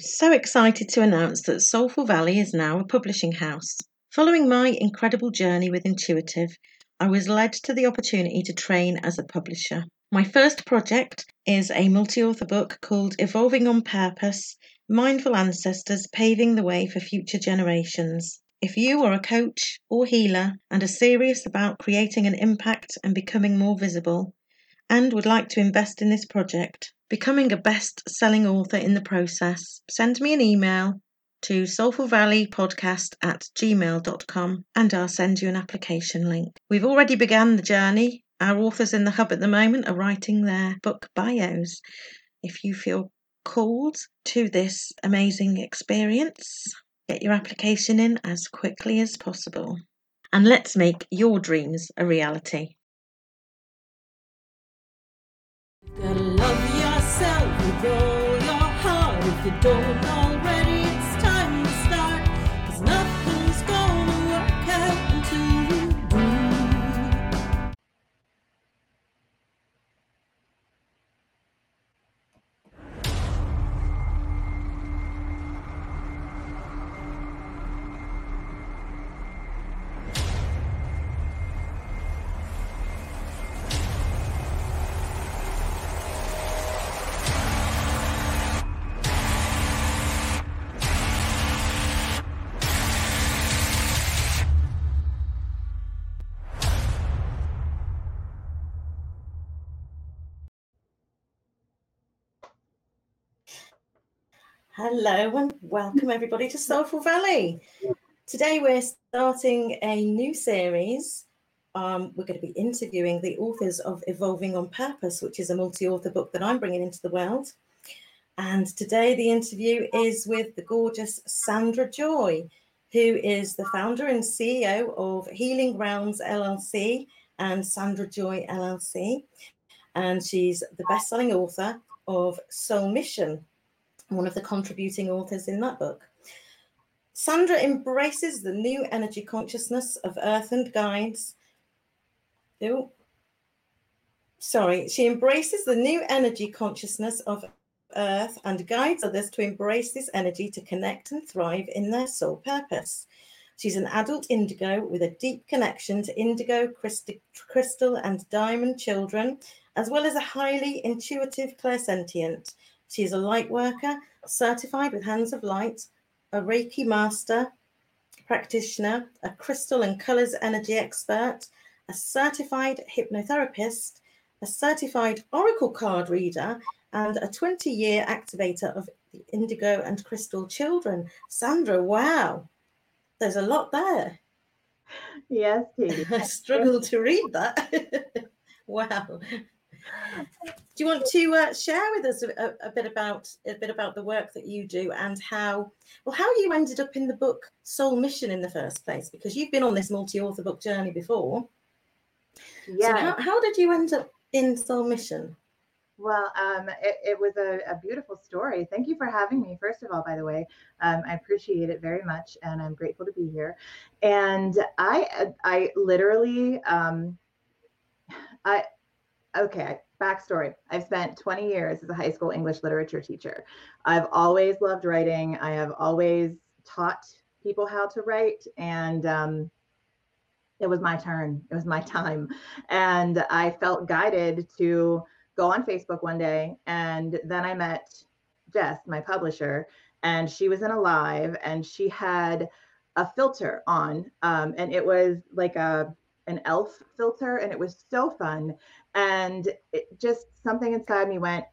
So excited to announce that Soulful Valley is now a publishing house. Following my incredible journey with Intuitive, I was led to the opportunity to train as a publisher. My first project is a multi author book called Evolving on Purpose Mindful Ancestors Paving the Way for Future Generations. If you are a coach or healer and are serious about creating an impact and becoming more visible, and would like to invest in this project, becoming a best selling author in the process, send me an email to soulfulvalleypodcast at gmail.com and I'll send you an application link. We've already begun the journey. Our authors in the hub at the moment are writing their book bios. If you feel called to this amazing experience, get your application in as quickly as possible. And let's make your dreams a reality. You don't already. Hello and welcome everybody to Soulful Valley. Today we're starting a new series. Um, we're going to be interviewing the authors of Evolving on Purpose, which is a multi-author book that I'm bringing into the world. And today the interview is with the gorgeous Sandra Joy, who is the founder and CEO of Healing Grounds LLC and Sandra Joy LLC. And she's the best-selling author of Soul Mission, one of the contributing authors in that book. Sandra embraces the new energy consciousness of Earth and guides. Oh, sorry. She embraces the new energy consciousness of Earth and guides others to embrace this energy to connect and thrive in their soul purpose. She's an adult indigo with a deep connection to indigo, crystal, and diamond children, as well as a highly intuitive clairsentient. She is a light worker, certified with Hands of Light, a Reiki master, practitioner, a crystal and colors energy expert, a certified hypnotherapist, a certified oracle card reader, and a 20 year activator of the indigo and crystal children. Sandra, wow, there's a lot there. Yes, Katie. I struggled to read that. wow. Do you want to uh, share with us a, a, bit about a bit about the work that you do and how well how you ended up in the book Soul Mission in the first place? Because you've been on this multi-author book journey before. Yeah. So how, how did you end up in Soul Mission? Well, um, it, it, was a, a, beautiful story. Thank you for having me. First of all, by the way, um, I appreciate it very much, and I'm grateful to be here. And I, I literally, um, I okay, backstory. I've spent 20 years as a high school English literature teacher. I've always loved writing. I have always taught people how to write. And um, it was my turn, it was my time. And I felt guided to go on Facebook one day. And then I met Jess, my publisher, and she was in a live and she had a filter on. Um, and it was like a an elf filter and it was so fun. And it just something inside me went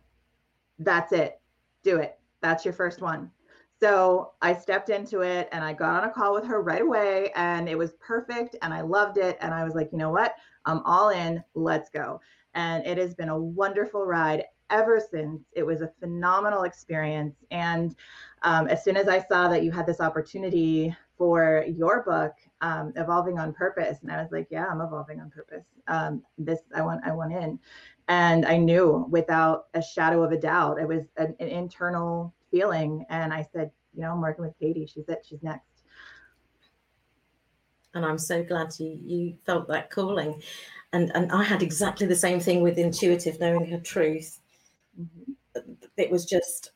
that's it. Do it. That's your first one. So i stepped into it and i got on a call with her right away and it was perfect and i loved it. And i was like you know what? I'm all in. Let's go. And it has been a wonderful ride ever since. It was a phenomenal experience. And um, as soon as I saw that you had this opportunity for your book, um, Evolving on Purpose, and I was like, yeah, I'm evolving on purpose. Um, this, I want, I want in. And I knew without a shadow of a doubt, it was an, an internal feeling. And I said, you know, I'm working with Katie. She's it. She's next. And I'm so glad you you felt that calling, and and I had exactly the same thing with intuitive knowing her truth. Mm-hmm. It was just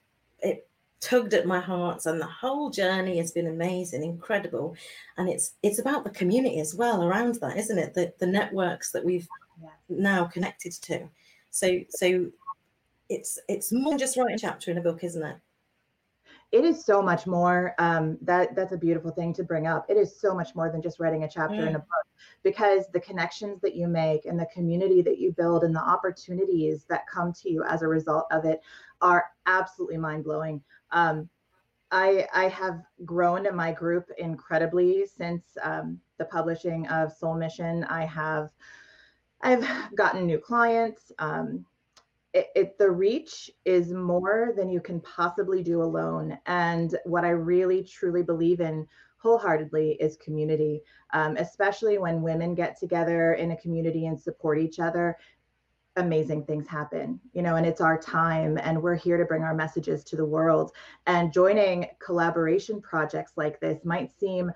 tugged at my heart, and the whole journey has been amazing, incredible, and it's it's about the community as well around that, isn't it? The the networks that we've now connected to. So so it's it's more just writing a chapter in a book, isn't it? it is so much more um, that that's a beautiful thing to bring up it is so much more than just writing a chapter mm. in a book because the connections that you make and the community that you build and the opportunities that come to you as a result of it are absolutely mind-blowing. Um, I, I have grown in my group incredibly since um, the publishing of soul mission. I have i've gotten new clients. Um, it, it, the reach is more than you can possibly do alone. And what i really truly believe in wholeheartedly is community. Um, especially when women get together in a community and support each other amazing things happen you know and it's our time and we're here to bring our messages to the world and joining collaboration projects like this might seem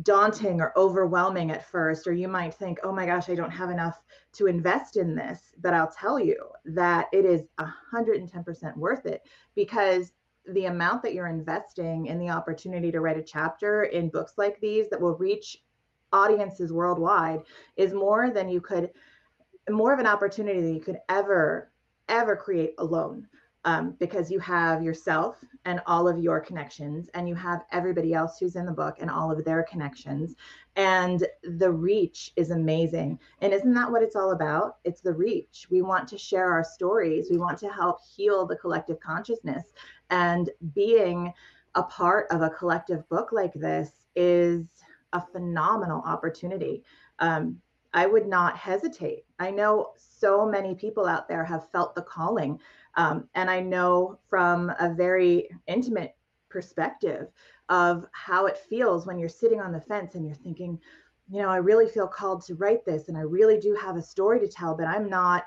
daunting or overwhelming at first, or you might think, oh my gosh, I don't have enough to invest in this. But I'll tell you that it is 110% worth it because the amount that you're investing in the opportunity to write a chapter in books like these that will reach audiences worldwide is more than you could, more of an opportunity than you could ever, ever create alone um, because you have yourself and all of your connections, and you have everybody else who's in the book and all of their connections. And the reach is amazing. And isn't that what it's all about? It's the reach. We want to share our stories, we want to help heal the collective consciousness. And being a part of a collective book like this is a phenomenal opportunity. Um, I would not hesitate. I know so many people out there have felt the calling um, and I know from a very intimate perspective of how it feels when you're sitting on the fence and you're thinking, you know, I really feel called to write this and I really do have a story to tell, but I'm not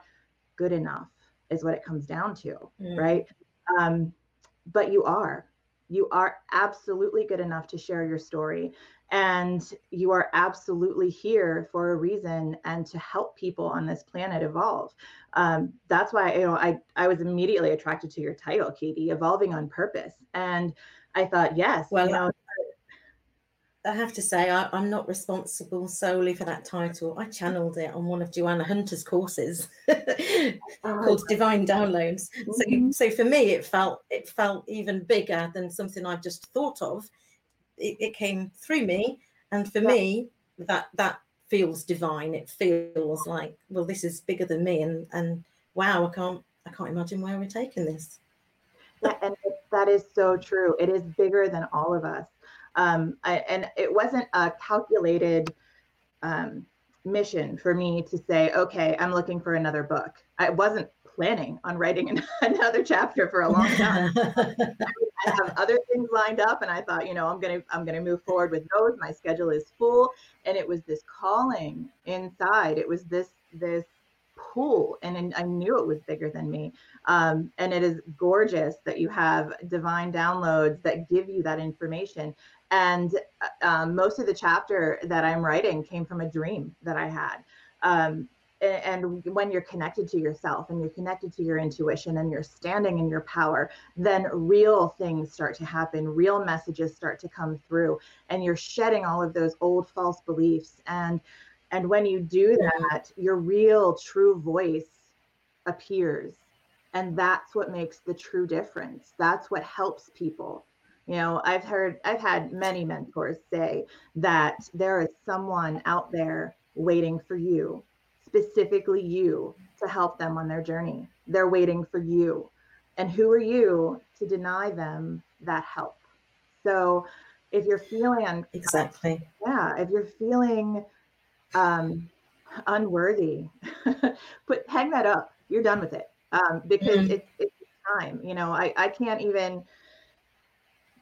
good enough, is what it comes down to, mm. right? Um, but you are. You are absolutely good enough to share your story and you are absolutely here for a reason and to help people on this planet evolve um, that's why you know I, I was immediately attracted to your title katie evolving on purpose and i thought yes well you know, I have to say, I, am not responsible solely for that title. I channeled it on one of Joanna Hunter's courses called Divine Downloads. Mm-hmm. So, so for me, it felt it felt even bigger than something I've just thought of it, it came through me. And for yeah. me that that feels divine. It feels like well this is bigger than me. And and wow i can't i can't imagine where we're taking this. Yeah and that is so true. It is bigger than all of us. Um I, and it wasn't a calculated um mission for me to say okay i'm looking for another book. I wasn't planning on writing an, another chapter for a long time. I have other things lined up, and I thought, you know, I'm gonna I'm gonna move forward with those. My schedule is full, and it was this calling inside. It was this this pull, and I knew it was bigger than me. Um, and it is gorgeous that you have divine downloads that give you that information. And uh, um, most of the chapter that I'm writing came from a dream that I had. Um, and when you're connected to yourself and you're connected to your intuition and you're standing in your power then real things start to happen real messages start to come through and you're shedding all of those old false beliefs. And and when you do that your real true voice appears. And that's what makes the true difference. That's what helps people. You know i've heard i've had many mentors say that there is someone out there waiting for you specifically you to help them on their journey. They're waiting for you. And who are you to deny them that help? So if you're feeling exactly, yeah, if you're feeling um, unworthy, put hang that up. You're done with it. um, because mm-hmm. it's, it's time. You know, I, I can't even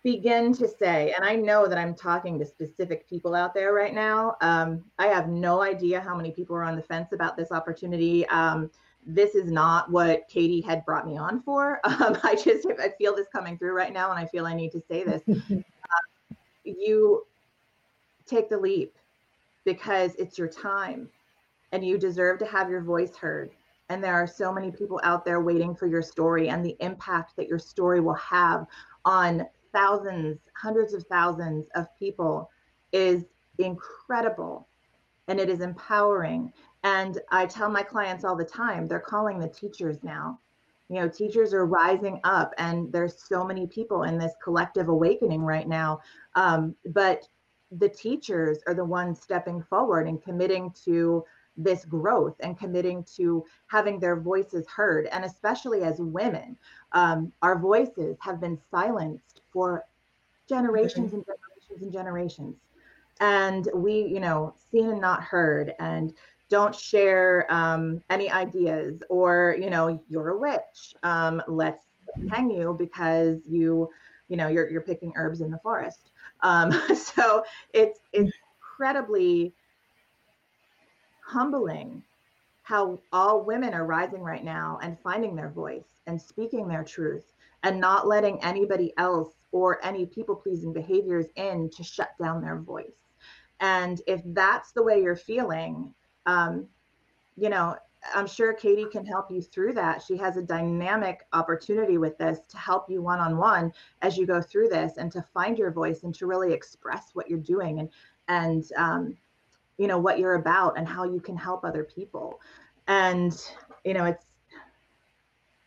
begin to say, and I know that I'm talking to specific people out there right now. Um, I have no idea how many people are on the fence about this opportunity. Um, this is not what Katie had brought me on for. Um, I just I feel this coming through right now, and I feel I need to say this. uh, you take the leap because it's your time, and you deserve to have your voice heard. And there are so many people out there waiting for your story and the impact that your story will have on thousands, hundreds of thousands of people is incredible and it is empowering. And I tell my clients all the time, they're calling the teachers now. You know, teachers are rising up, and there's so many people in this collective awakening right now. Um, but the teachers are the ones stepping forward and committing to this growth and committing to having their voices heard. And especially as women, um, our voices have been silenced for generations and generations and generations. And we, you know, seen and not heard, and don't share um, any ideas, or you know, you're a witch. Um, let's hang you because you, you know, you're you're picking herbs in the forest. Um, so it's it's incredibly humbling how all women are rising right now and finding their voice and speaking their truth and not letting anybody else or any people pleasing behaviors in to shut down their voice. And if that's the way you're feeling, um, you know, I'm sure Katie can help you through that. She has a dynamic opportunity with this to help you one on one as you go through this and to find your voice and to really express what you're doing and and um, you know what you're about and how you can help other people. And you know, it's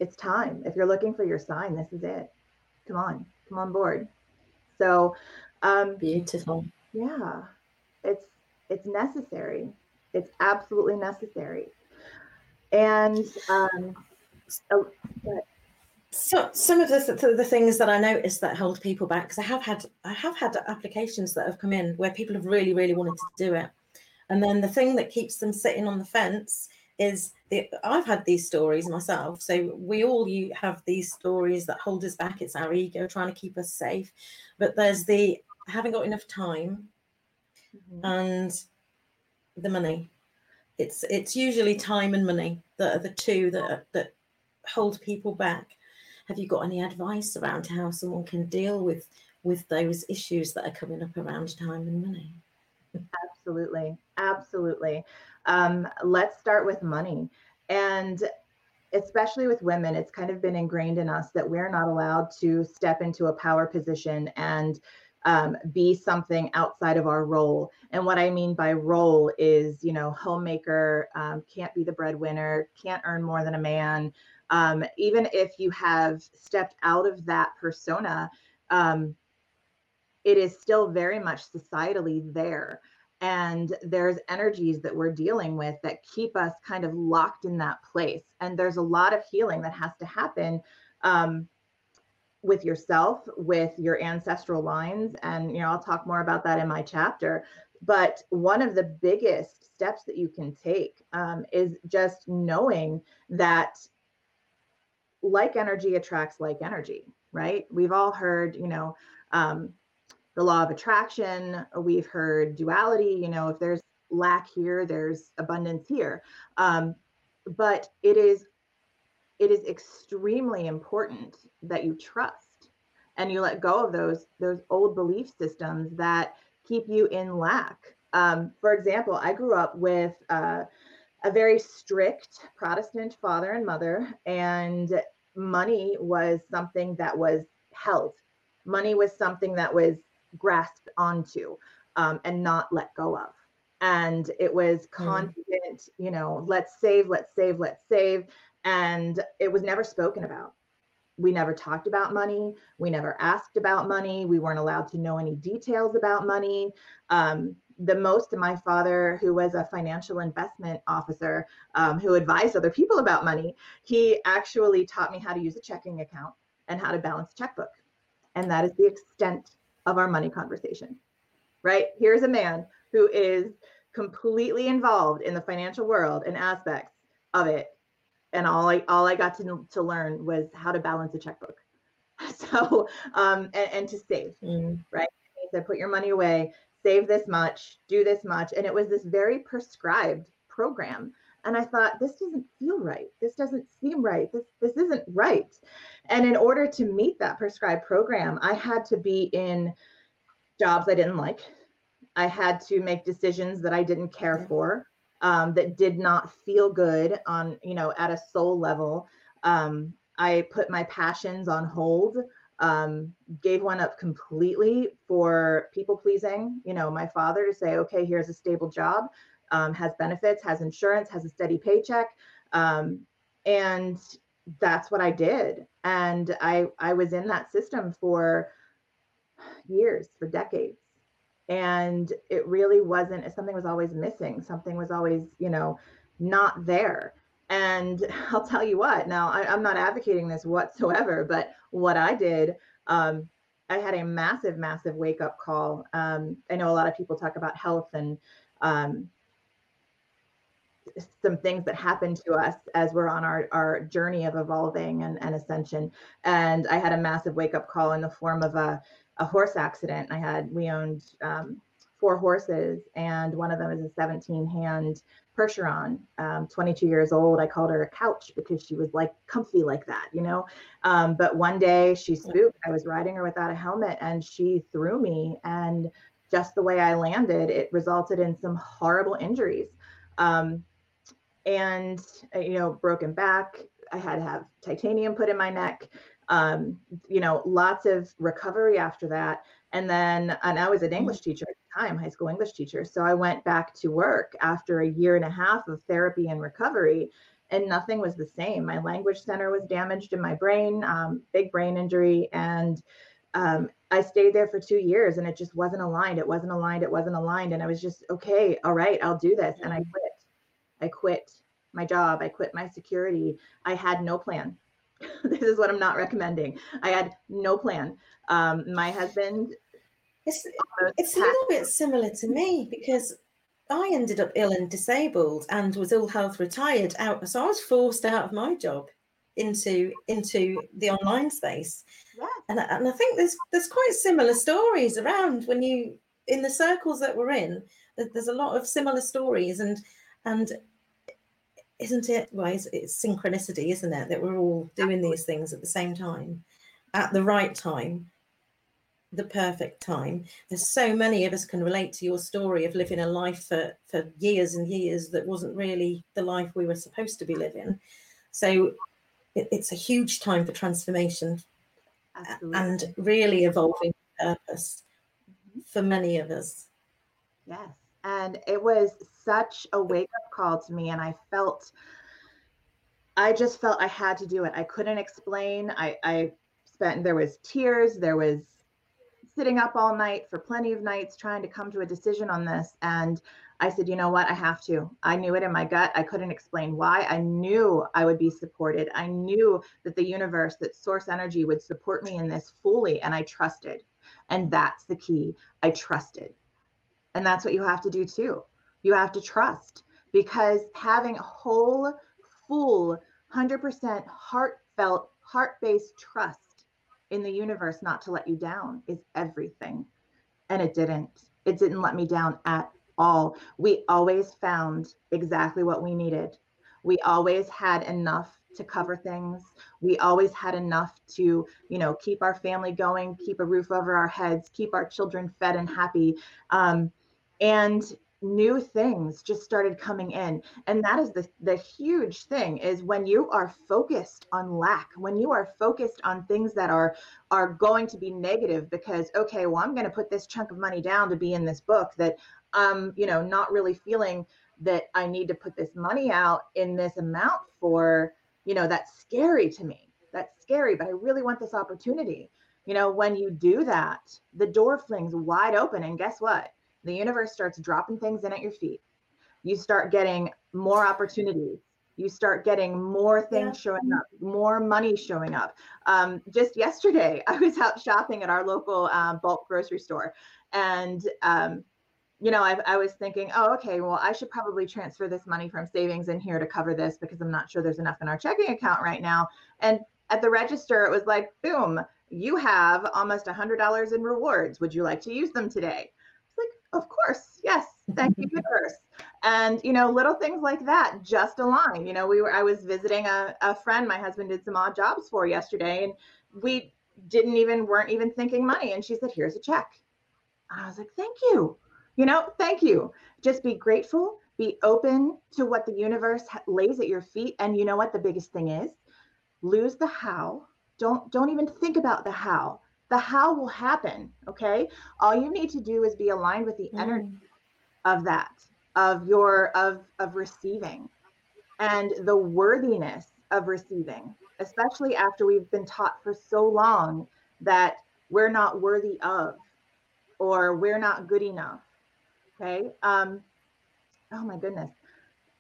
it's time. If you're looking for your sign, this is it. Come on, come on board. So um, beautiful. Yeah, it's it's necessary. It's absolutely necessary. And um, oh, so some of the, the things that I noticed that hold people back because I have had I have had applications that have come in where people have really really wanted to do it, and then the thing that keeps them sitting on the fence is the I've had these stories myself. So we all you have these stories that hold us back. It's our ego trying to keep us safe. But there's the I haven't got enough time mm-hmm. and the money. It's it's usually time and money that are the two that that hold people back. Have you got any advice around how someone can deal with with those issues that are coming up around time and money? Absolutely. Absolutely. Um, let's start with money. And especially with women, it's kind of been ingrained in us that we're not allowed to step into a power position and um, be something outside of our role. And what I mean by role is, you know, homemaker, um, can't be the breadwinner, can't earn more than a man. Um, even if you have stepped out of that persona, um, it is still very much societally there and there's energies that we're dealing with that keep us kind of locked in that place. And there's a lot of healing that has to happen um, with yourself with your ancestral lines. And you know i'll talk more about that in my chapter. But one of the biggest steps that you can take um, is just knowing that like energy attracts like energy right? We've all heard you know um, the law of attraction. We've heard duality, you know, if there's lack here, there's abundance here. Um, but it is it is extremely important that you trust and you let go of those those old belief systems that keep you in lack. Um, for example, I grew up with uh, a very strict Protestant father and mother, and money was something that was held. Money was something that was grasped onto um, and not let go of. And it was hmm. constant, mm. you know, let's save, let's save, let's save. And it was never spoken about. We never talked about money. We never asked about money. We weren't allowed to know any details about money. Um, the most my father, who was a financial investment officer um, who advised other people about money, he actually taught me how to use a checking account and how to balance a checkbook. And that is the extent of our money conversation, right? Here's a man who is completely involved in the financial world and aspects of it. and all I all I got to to learn was how to balance a checkbook. So um, and, and to save, mm. right? He said, put your money away, save this much, do this much, and it was this very prescribed program. And I thought, this doesn't feel right. This doesn't seem right. This this isn't right. And in order to meet that prescribed program, I had to be in jobs I didn't like. I had to make decisions that I didn't care for um, that did not feel good on you know at a soul level um, i put my passions on hold um, gave one up completely for people pleasing you know my father to say okay here's a stable job um, has benefits has insurance has a steady paycheck. Um, and that's what i did. And i i was in that system for years for decades. And it really wasn't something was always missing. Something was always you know not there. And i'll tell you what now I, am not advocating this whatsoever but what i did um, i had a massive massive wake up call. Um, i know a lot of people talk about health and um, some things that happen to us as we're on our, our journey of evolving and, and ascension and i had a massive wake up call in the form of a a horse accident. I had we owned um, four horses, and one of them is a 17 hand Percheron, um, 22 years old. I called her a couch because she was like comfy like that, you know. Um, but one day she spooked. I was riding her without a helmet, and she threw me, and just the way I landed, it resulted in some horrible injuries. Um, and uh, you know, broken back. I had to have titanium put in my neck um, you know, lots of recovery after that. And then, and I was an. English teacher at the time, high school English teacher. So I went back to work after a year and a half of therapy and recovery, and nothing was the same. My language center was damaged in my brain, um, big brain injury. And um, I stayed there for two years and it just wasn't aligned. It wasn't aligned. It wasn't aligned. And I was just, okay, all right, I'll do this. And I mm-hmm. quit. I quit my job. I quit my security. I had no plan. this is what I'm not recommending. I had no plan. Um, my husband. It's, it's a little bit similar to me because I ended up ill and disabled and was ill health retired out. So I was forced out of my job into into the online space. Yeah. And, and I think there's there's quite similar stories around when you in the circles that we're in. There's a lot of similar stories and and isn't it? Well, it's, it's synchronicity, isn't it? That we're all doing these things at the same time, at the right time, the perfect time. There's so many of us can relate to your story of living a life for, for years and years that wasn't really the life we were supposed to be living. So it, it's a huge time for transformation Absolutely. and really evolving purpose mm-hmm. for many of us. Yes. And it was such a wake up call to me. And I felt, I just felt I had to do it. I couldn't explain. I, I spent, there was tears, there was sitting up all night for plenty of nights trying to come to a decision on this. And I said, you know what? I have to. I knew it in my gut. I couldn't explain why. I knew I would be supported. I knew that the universe, that source energy would support me in this fully. And I trusted. And that's the key. I trusted. And that's what you have to do too. You have to trust because having whole, full, 100% heartfelt, heart based trust in the universe not to let you down is everything. And it didn't. It didn't let me down at all. We always found exactly what we needed. We always had enough to cover things. We always had enough to, you know, keep our family going, keep a roof over our heads, keep our children fed and happy. Um, and new things just started coming in. And that is the the huge thing is when you are focused on lack when you are focused on things that are are going to be negative because okay well i'm going to put this chunk of money down to be in this book that um you know not really feeling that i need to put this money out in this amount for you know that's scary to me. That's scary but i really want this opportunity. You know when you do that the door flings wide open and guess what the universe starts dropping things in at your feet. You start getting more opportunities. You start getting more things yeah. showing up, more money showing up. Um, just yesterday, I was out shopping at our local um, bulk grocery store, and um, you know, I, I was thinking, oh, okay, well, I should probably transfer this money from savings in here to cover this because I'm not sure there's enough in our checking account right now. And at the register, it was like, boom, you have almost a $100 in rewards. Would you like to use them today? Of course, yes, thank you, universe. And you know, little things like that just align. You know, we were I was visiting a, a friend my husband did some odd jobs for yesterday, and we didn't even weren't even thinking money. And she said, Here's a check. I was like, Thank you. You know, thank you. Just be grateful, be open to what the universe lays at your feet. And you know what the biggest thing is? Lose the how. Don't don't even think about the how. The how will happen. Okay. All you need to do is be aligned with the mm. energy of that, of your of of receiving and the worthiness of receiving, especially after we've been taught for so long that we're not worthy of or we're not good enough. Okay. Um, oh my goodness.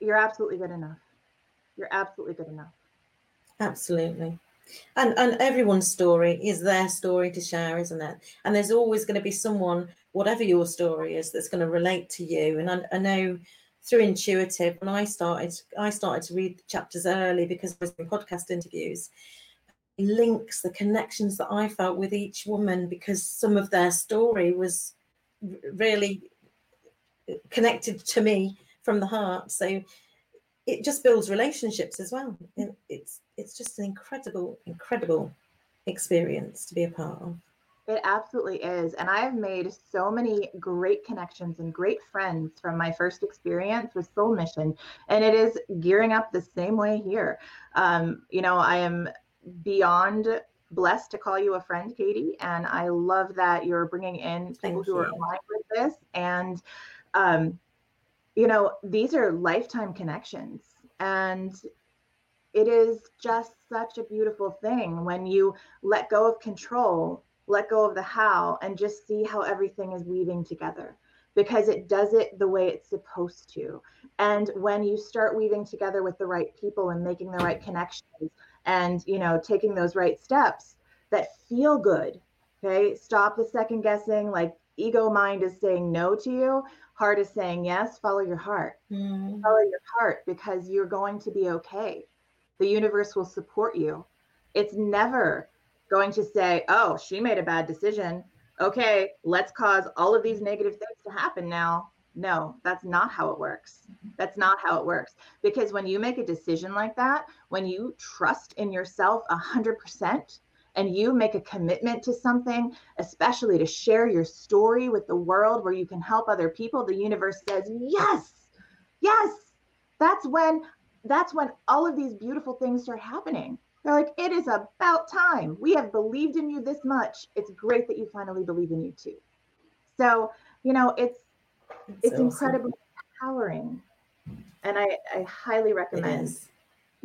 You're absolutely good enough. You're absolutely good enough. Absolutely. And and everyone's story is their story to share, isn't it? And there's always going to be someone, whatever your story is, that's going to relate to you. And I, I know through intuitive, when I started, I started to read the chapters early because I was in podcast interviews. Links, the connections that I felt with each woman because some of their story was really connected to me from the heart. So it just builds relationships as well. It's it's just an incredible, incredible experience to be a part of. It absolutely is. And I've made so many great connections and great friends from my first experience with Soul Mission. And it is gearing up the same way here. Um, you know, I am beyond blessed to call you a friend, Katie. And I love that you're bringing in people Thank who you. are aligned with this. And, um, you know, these are lifetime connections. And it is just such a beautiful thing when you let go of control, let go of the how, and just see how everything is weaving together because it does it the way it's supposed to. And when you start weaving together with the right people and making the right connections and, you know, taking those right steps that feel good, okay? Stop the second guessing. Like ego mind is saying no to you, heart is saying yes. Follow your heart. Mm. Follow your heart because you're going to be okay the universe will support you. It's never going to say, oh, she made a bad decision. Okay, let's cause all of these negative things to happen now. No, that's not how it works. That's not how it works. Because when you make a decision like that, when you trust in yourself 100%, and you make a commitment to something, especially to share your story with the world where you can help other people, the universe says, yes, yes. That's when that's when all of these beautiful things start happening. They're like, it is about time. We have believed in you this much. It's great that you finally believe in you too. So, you know, it's That's it's awesome. incredibly empowering. And I, I highly recommend.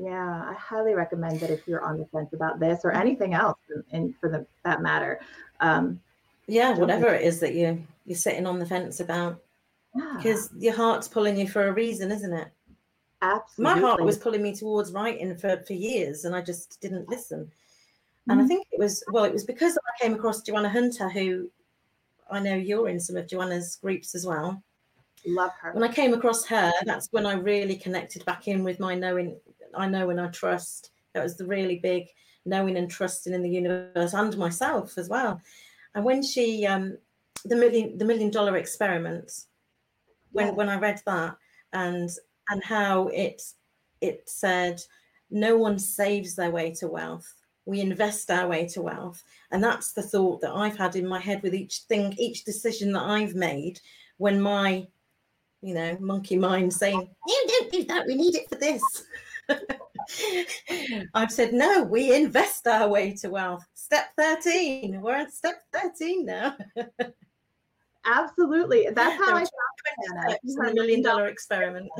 Yeah, I highly recommend that if you're on the fence about this or anything else, and for the, that matter. Um, yeah, whatever it is that you you're sitting on the fence about, yeah. because your heart's pulling you for a reason, isn't it? Absolutely. My heart was pulling me towards writing for, for years and I just didn't listen. And mm-hmm. I think it was, well, it was because I came across Joanna Hunter, who I know you're in some of Joanna's groups as well. Love her. When I came across her, that's when I really connected back in with my knowing, I know and I trust. That was the really big knowing and trusting in the universe and myself as well. And when she, um, the million, the million dollar experiment, when yeah. when I read that, and and how it it said no one saves their way to wealth we invest our way to wealth and that's the thought that i've had in my head with each thing each decision that i've made when my you know monkey mind saying you don't do that we need it for this i've said no we invest our way to wealth step 13 we're at step 13 now Absolutely. That's how I found a million dollar experiment.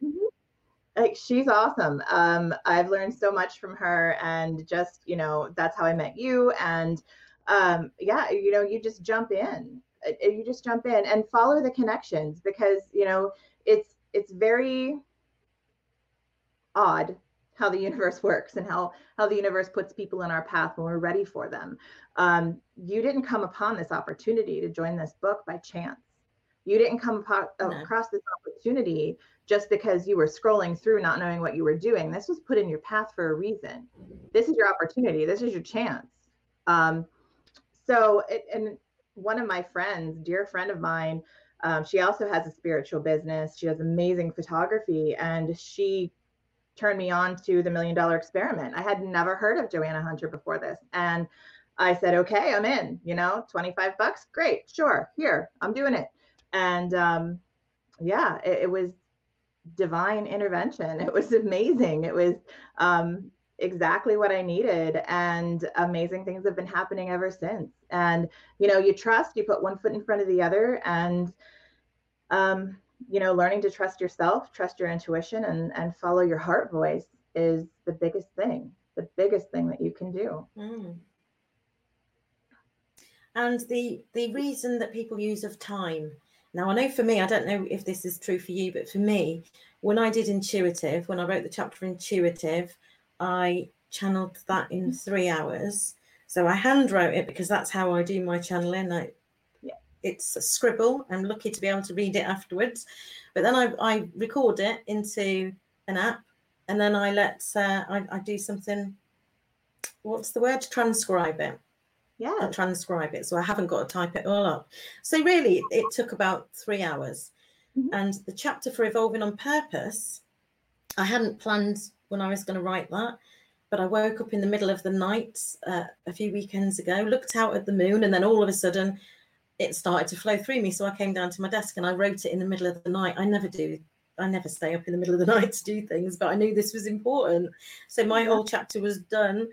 Mm-hmm. like she's awesome. Um, I've learned so much from her and just, you know, that's how I met you. And um, yeah, you know, you just jump in. Uh, uh, you just jump in and follow the connections because, you know, it's it's very odd how the universe works and how how the universe puts people in our path when we're ready for them um, you didn't come upon this opportunity to join this book by chance You didn't come no. across this opportunity just because you were scrolling through not knowing what you were doing. This was put in your path for a reason. This is your opportunity. This is your chance. Um, so, it, and one of my friends, dear friend of mine, um, she also has a spiritual business. She has amazing photography, and she turned me on to the Million Dollar Experiment. I had never heard of Joanna Hunter before this, and I said, "Okay, I'm in." You know, twenty five bucks, great, sure, here, I'm doing it. And um, yeah, it, it was divine intervention. It was amazing. It was um, exactly what I needed. And amazing things have been happening ever since. And, you know, you trust, you put one foot in front of the other and, um, you know, learning to trust yourself, trust your intuition and, and follow your heart voice is the biggest thing, the biggest thing that you can do. Mm. And the, the reason that people use of time, now, I know for me, I don't know if this is true for you, but for me, when I did intuitive, when I wrote the chapter intuitive, I channeled that in three hours. So I hand wrote it because that's how I do my channeling. I. It's a scribble. I'm lucky to be able to read it afterwards. But then I, I record it into an app and then I let, uh, I, I do something, what's the word? Transcribe it. Yeah. I transcribe it. So I haven't got to type it all up. So really, it took about three hours. Mm-hmm. And the chapter for Evolving on Purpose, I hadn't planned when I was going to write that. But I woke up in the middle of the night uh, a few weekends ago, looked out at the moon, and then all of a sudden it started to flow through me. So I came down to my desk and I wrote it in the middle of the night. I never do, I never stay up in the middle of the night to do things, but I knew this was important. So my whole chapter was done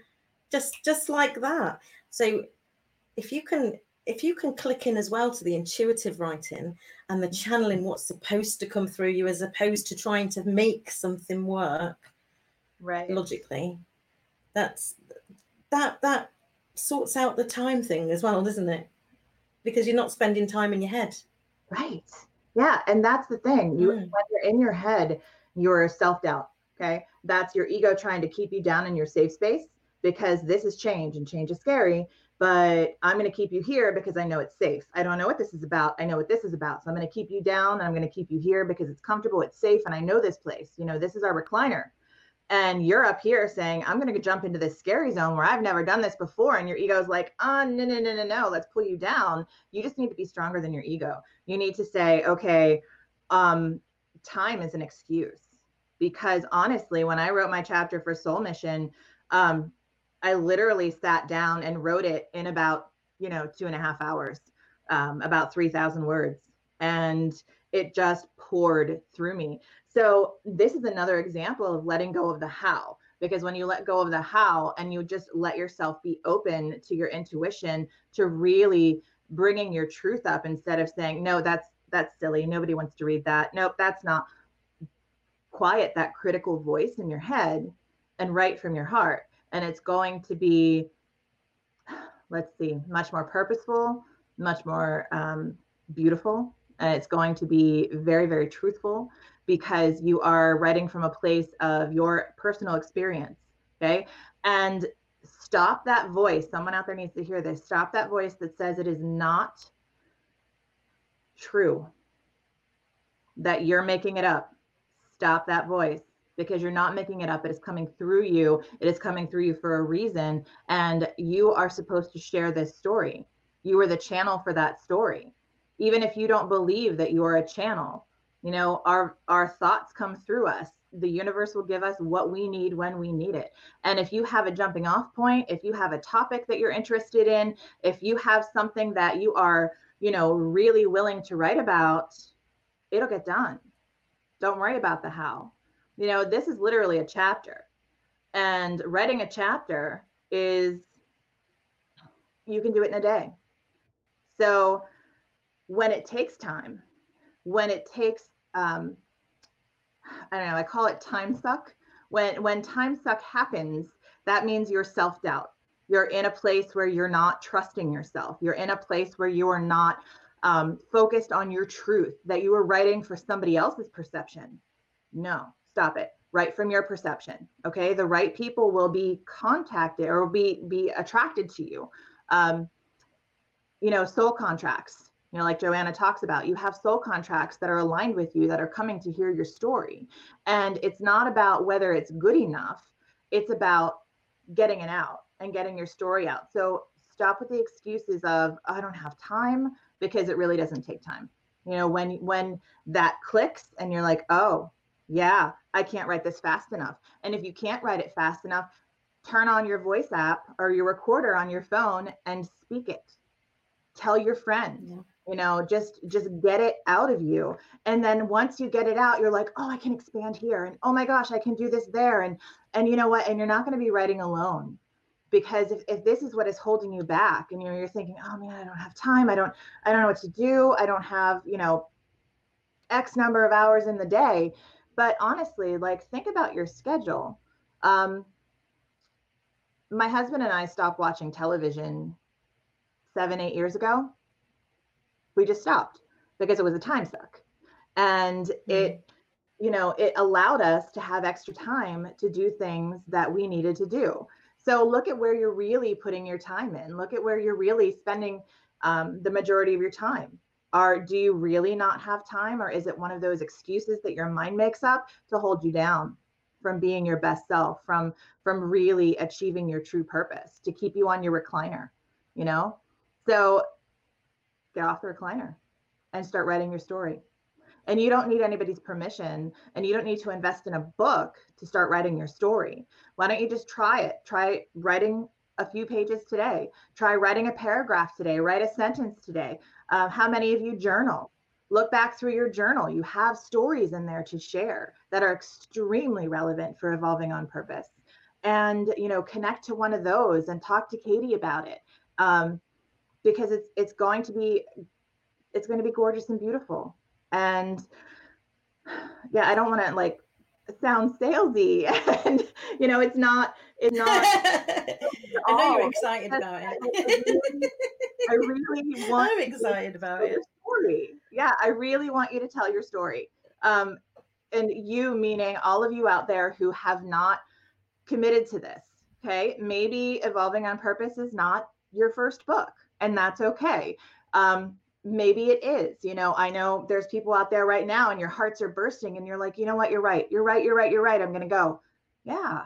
just just like that. So if you can if you can click in as well to the intuitive writing and the channeling what's supposed to come through you as opposed to trying to make something work right logically that's that that sorts out the time thing as well doesn't it because you're not spending time in your head right yeah and that's the thing you mm. when you're in your head you're self-doubt okay that's your ego trying to keep you down in your safe space because this is change and change is scary but I'm going to keep you here because I know it's safe. I don't know what this is about. I know what this is about. So I'm going to keep you down. I'm going to keep you here because it's comfortable, it's safe, and I know this place. You know, this is our recliner. And you're up here saying, I'm going to jump into this scary zone where I've never done this before. And your ego is like, oh, no, no, no, no, no, let's pull you down. You just need to be stronger than your ego. You need to say, okay, um, time is an excuse. Because honestly, when I wrote my chapter for Soul Mission, um, I literally sat down and wrote it in about, you know, two and a half hours, um, about 3,000 words. And it just poured through me. So, this is another example of letting go of the how. Because when you let go of the how and you just let yourself be open to your intuition, to really bringing your truth up instead of saying, no, that's that's silly. Nobody wants to read that. Nope, that's not. Quiet that critical voice in your head and write from your heart and it's going to be let's see much more purposeful much more um, beautiful and it's going to be very very truthful because you are writing from a place of your personal experience okay and stop that voice someone out there needs to hear this stop that voice that says it is not true that you're making it up stop that voice because you're not making it up. It is coming through you. It is coming through you for a reason. And you are supposed to share this story. You are the channel for that story. Even if you don't believe that you are a channel, you know, our our thoughts come through us. The universe will give us what we need when we need it. And if you have a jumping off point, if you have a topic that you're interested in, if you have something that you are, you know, really willing to write about, it'll get done. Don't worry about the how you know, this is literally a chapter. And writing a chapter is, you can do it in a day. So when it takes time, when it takes, um, I don't know, I call it time suck. When when time suck happens, that means you're self doubt. You're in a place where you're not trusting yourself. You're in a place where you are not um, focused on your truth. That you are writing for somebody else's perception. No, stop it write from your perception okay the right people will be contacted or will be be attracted to you um you know soul contracts You know, like Joanna talks about, you have soul contracts that are aligned with you that are coming to hear your story. And it's not about whether it's good enough, it's about getting it out and getting your story out. So stop with the excuses of, I don't have time because it really doesn't take time. You know, when when that clicks and you're like, oh, yeah, I can't write this fast enough. And if you can't write it fast enough, turn on your voice app or your recorder on your phone and speak it. Tell your friend. Yeah. You know, just just get it out of you. And then once you get it out, you're like, "Oh, I can expand here." And, "Oh my gosh, I can do this there." And and you know what? And you're not going to be writing alone because if, if this is what is holding you back and you're, you're thinking oh man i don't have time i don't i don't know what to do i don't have you know x number of hours in the day but honestly like think about your schedule um, my husband and I stopped watching television seven, eight years ago. We just stopped because it was a time suck. And mm-hmm. it, you know, it allowed us to have extra time to do things that we needed to do. So look at where you're really putting your time in. Look at where you're really spending um, the majority of your time. Are do you really not have time, or is it one of those excuses that your mind makes up to hold you down? from being your best self from from really achieving your true purpose to keep you on your recliner you know so get off the recliner and start writing your story. And you don't need anybody's permission and you don't need to invest in a book to start writing your story. Why don't you just try it? Try writing a few pages today. Try writing a paragraph today. Write a sentence today. Uh, how many of you journal? Look back through your journal. You have stories in there to share that are extremely relevant for evolving on purpose. And you know, connect to one of those and talk to Katie about it. Um, because it's it's going to be it's going to be gorgeous and beautiful. And yeah, I don't want to like sound salesy and you know it's not it's not i know you're excited about it i really want i'm excited about it story. Yeah, I really want you to tell your story. Um, and you, meaning all of you out there who have not committed to this. Okay. Maybe Evolving on Purpose is not your first book, and that's okay. Um, maybe it is. You know, I know there's people out there right now, and your hearts are bursting, and you're like, you know what? You're right. You're right. You're right. You're right. I'm going to go. Yeah.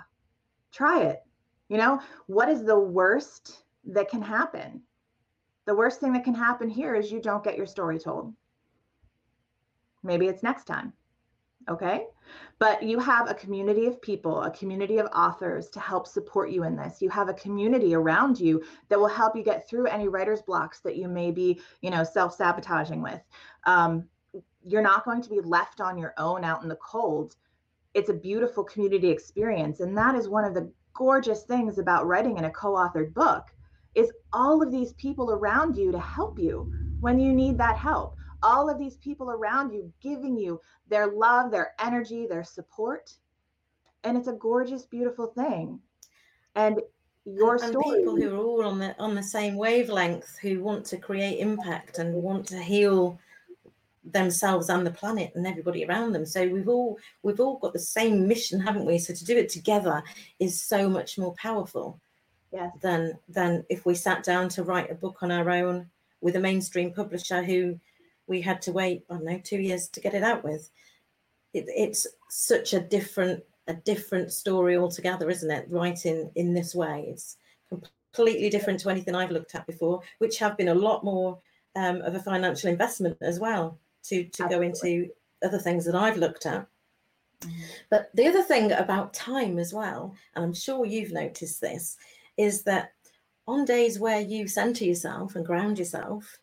Try it. You know, what is the worst that can happen? the worst thing that can happen here is you don't get your story told. Maybe it's next time. Okay. But you have a community of people, a community of authors to help support you in this. You have a community around you that will help you get through any writer's blocks that you may be, you know, self sabotaging with. Um, you're not going to be left on your own out in the cold. It's a beautiful community experience. And that is one of the gorgeous things about writing in a co authored book is all of these people around you to help you when you need that help. All of these people around you giving you their love, their energy, their support. And it's a gorgeous, beautiful thing. And your and story. people who are all on the on the same wavelength who want to create impact and want to heal themselves and the planet and everybody around them so we've all we've all got the same mission haven't we so to do it together is so much more powerful yes. than than if we sat down to write a book on our own with a mainstream publisher who we had to wait I don't know two years to get it out with. It, it's such a different a different story altogether, isn't it? Writing in this way, it's completely different to anything I've looked at before, which have been a lot more um, of a financial investment as well to to Absolutely. go into other things that I've looked at. Mm-hmm. But the other thing about time as well, and I'm sure you've noticed this, is that on days where you center yourself and ground yourself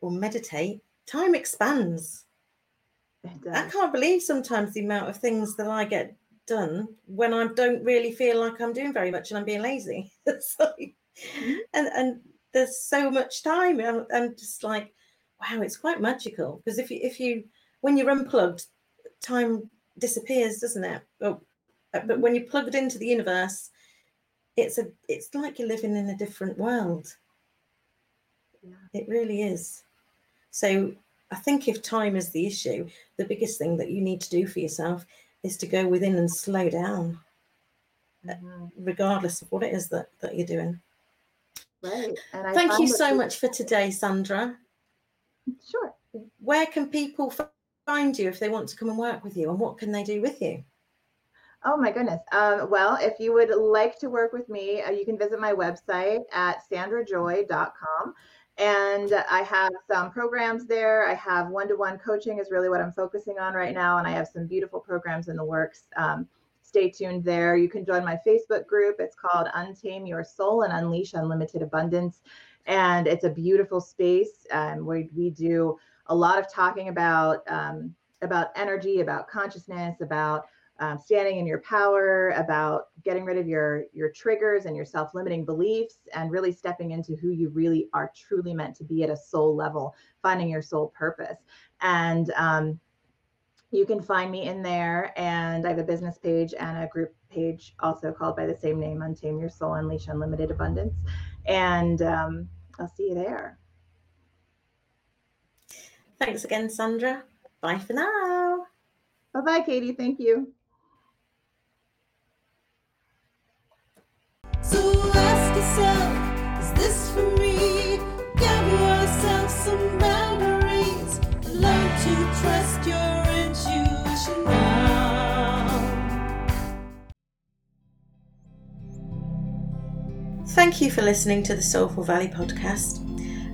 or meditate, time expands. I can't believe sometimes the amount of things that I get done when I don't really feel like I'm doing very much and I'm being lazy. so, mm-hmm. and and there's so much time. I'm, I'm just like, wow, it's quite magical because if you if you when you're unplugged, time disappears, doesn't it? Well, but mm-hmm. when you're plugged into the universe, it's a it's like you're living in a different world yeah. it really is so i think if time is the issue the biggest thing that you need to do for yourself is to go within and slow down mm-hmm. regardless of what it is that that you're doing right thank you so much for today sandra Sure. Where can people find you if they want to come and work with you, and what can they do with you? Oh my goodness. Um, well, if you would like to work with me, uh, you can visit my website at sandrajoy.com. And I have some programs there. I have one to one coaching, is really what I'm focusing on right now. And I have some beautiful programs in the works. Um, stay tuned there. You can join my Facebook group. It's called Untame Your Soul and Unleash Unlimited Abundance. And it's a beautiful space um, where we do a lot of talking about um, about energy, about consciousness, about um, standing in your power, about getting rid of your your triggers and your self-limiting beliefs, and really stepping into who you really are truly meant to be at a soul level, finding your soul purpose. And um, you can find me in there, and I have a business page and a group page also called by the same name, Untame Your Soul, Unleash Unlimited Abundance. And um, I'll see you there. Thanks again, Sandra. Bye for now. Bye bye, Katie. Thank you. Thank you for listening to the Soulful Valley podcast.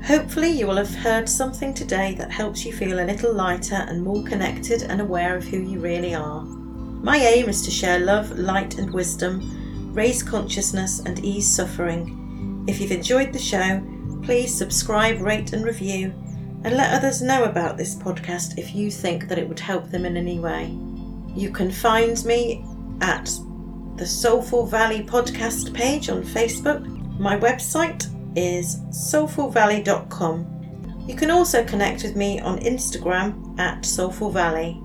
Hopefully, you will have heard something today that helps you feel a little lighter and more connected and aware of who you really are. My aim is to share love, light, and wisdom raise consciousness, and ease suffering. If you've enjoyed the show, please subscribe, rate, and review, and let others know about this podcast if you think that it would help them in any way. You can find me at the Soulful Valley podcast page on Facebook. My website is soulfulvalley.com. You can also connect with me on Instagram at Soulful Valley.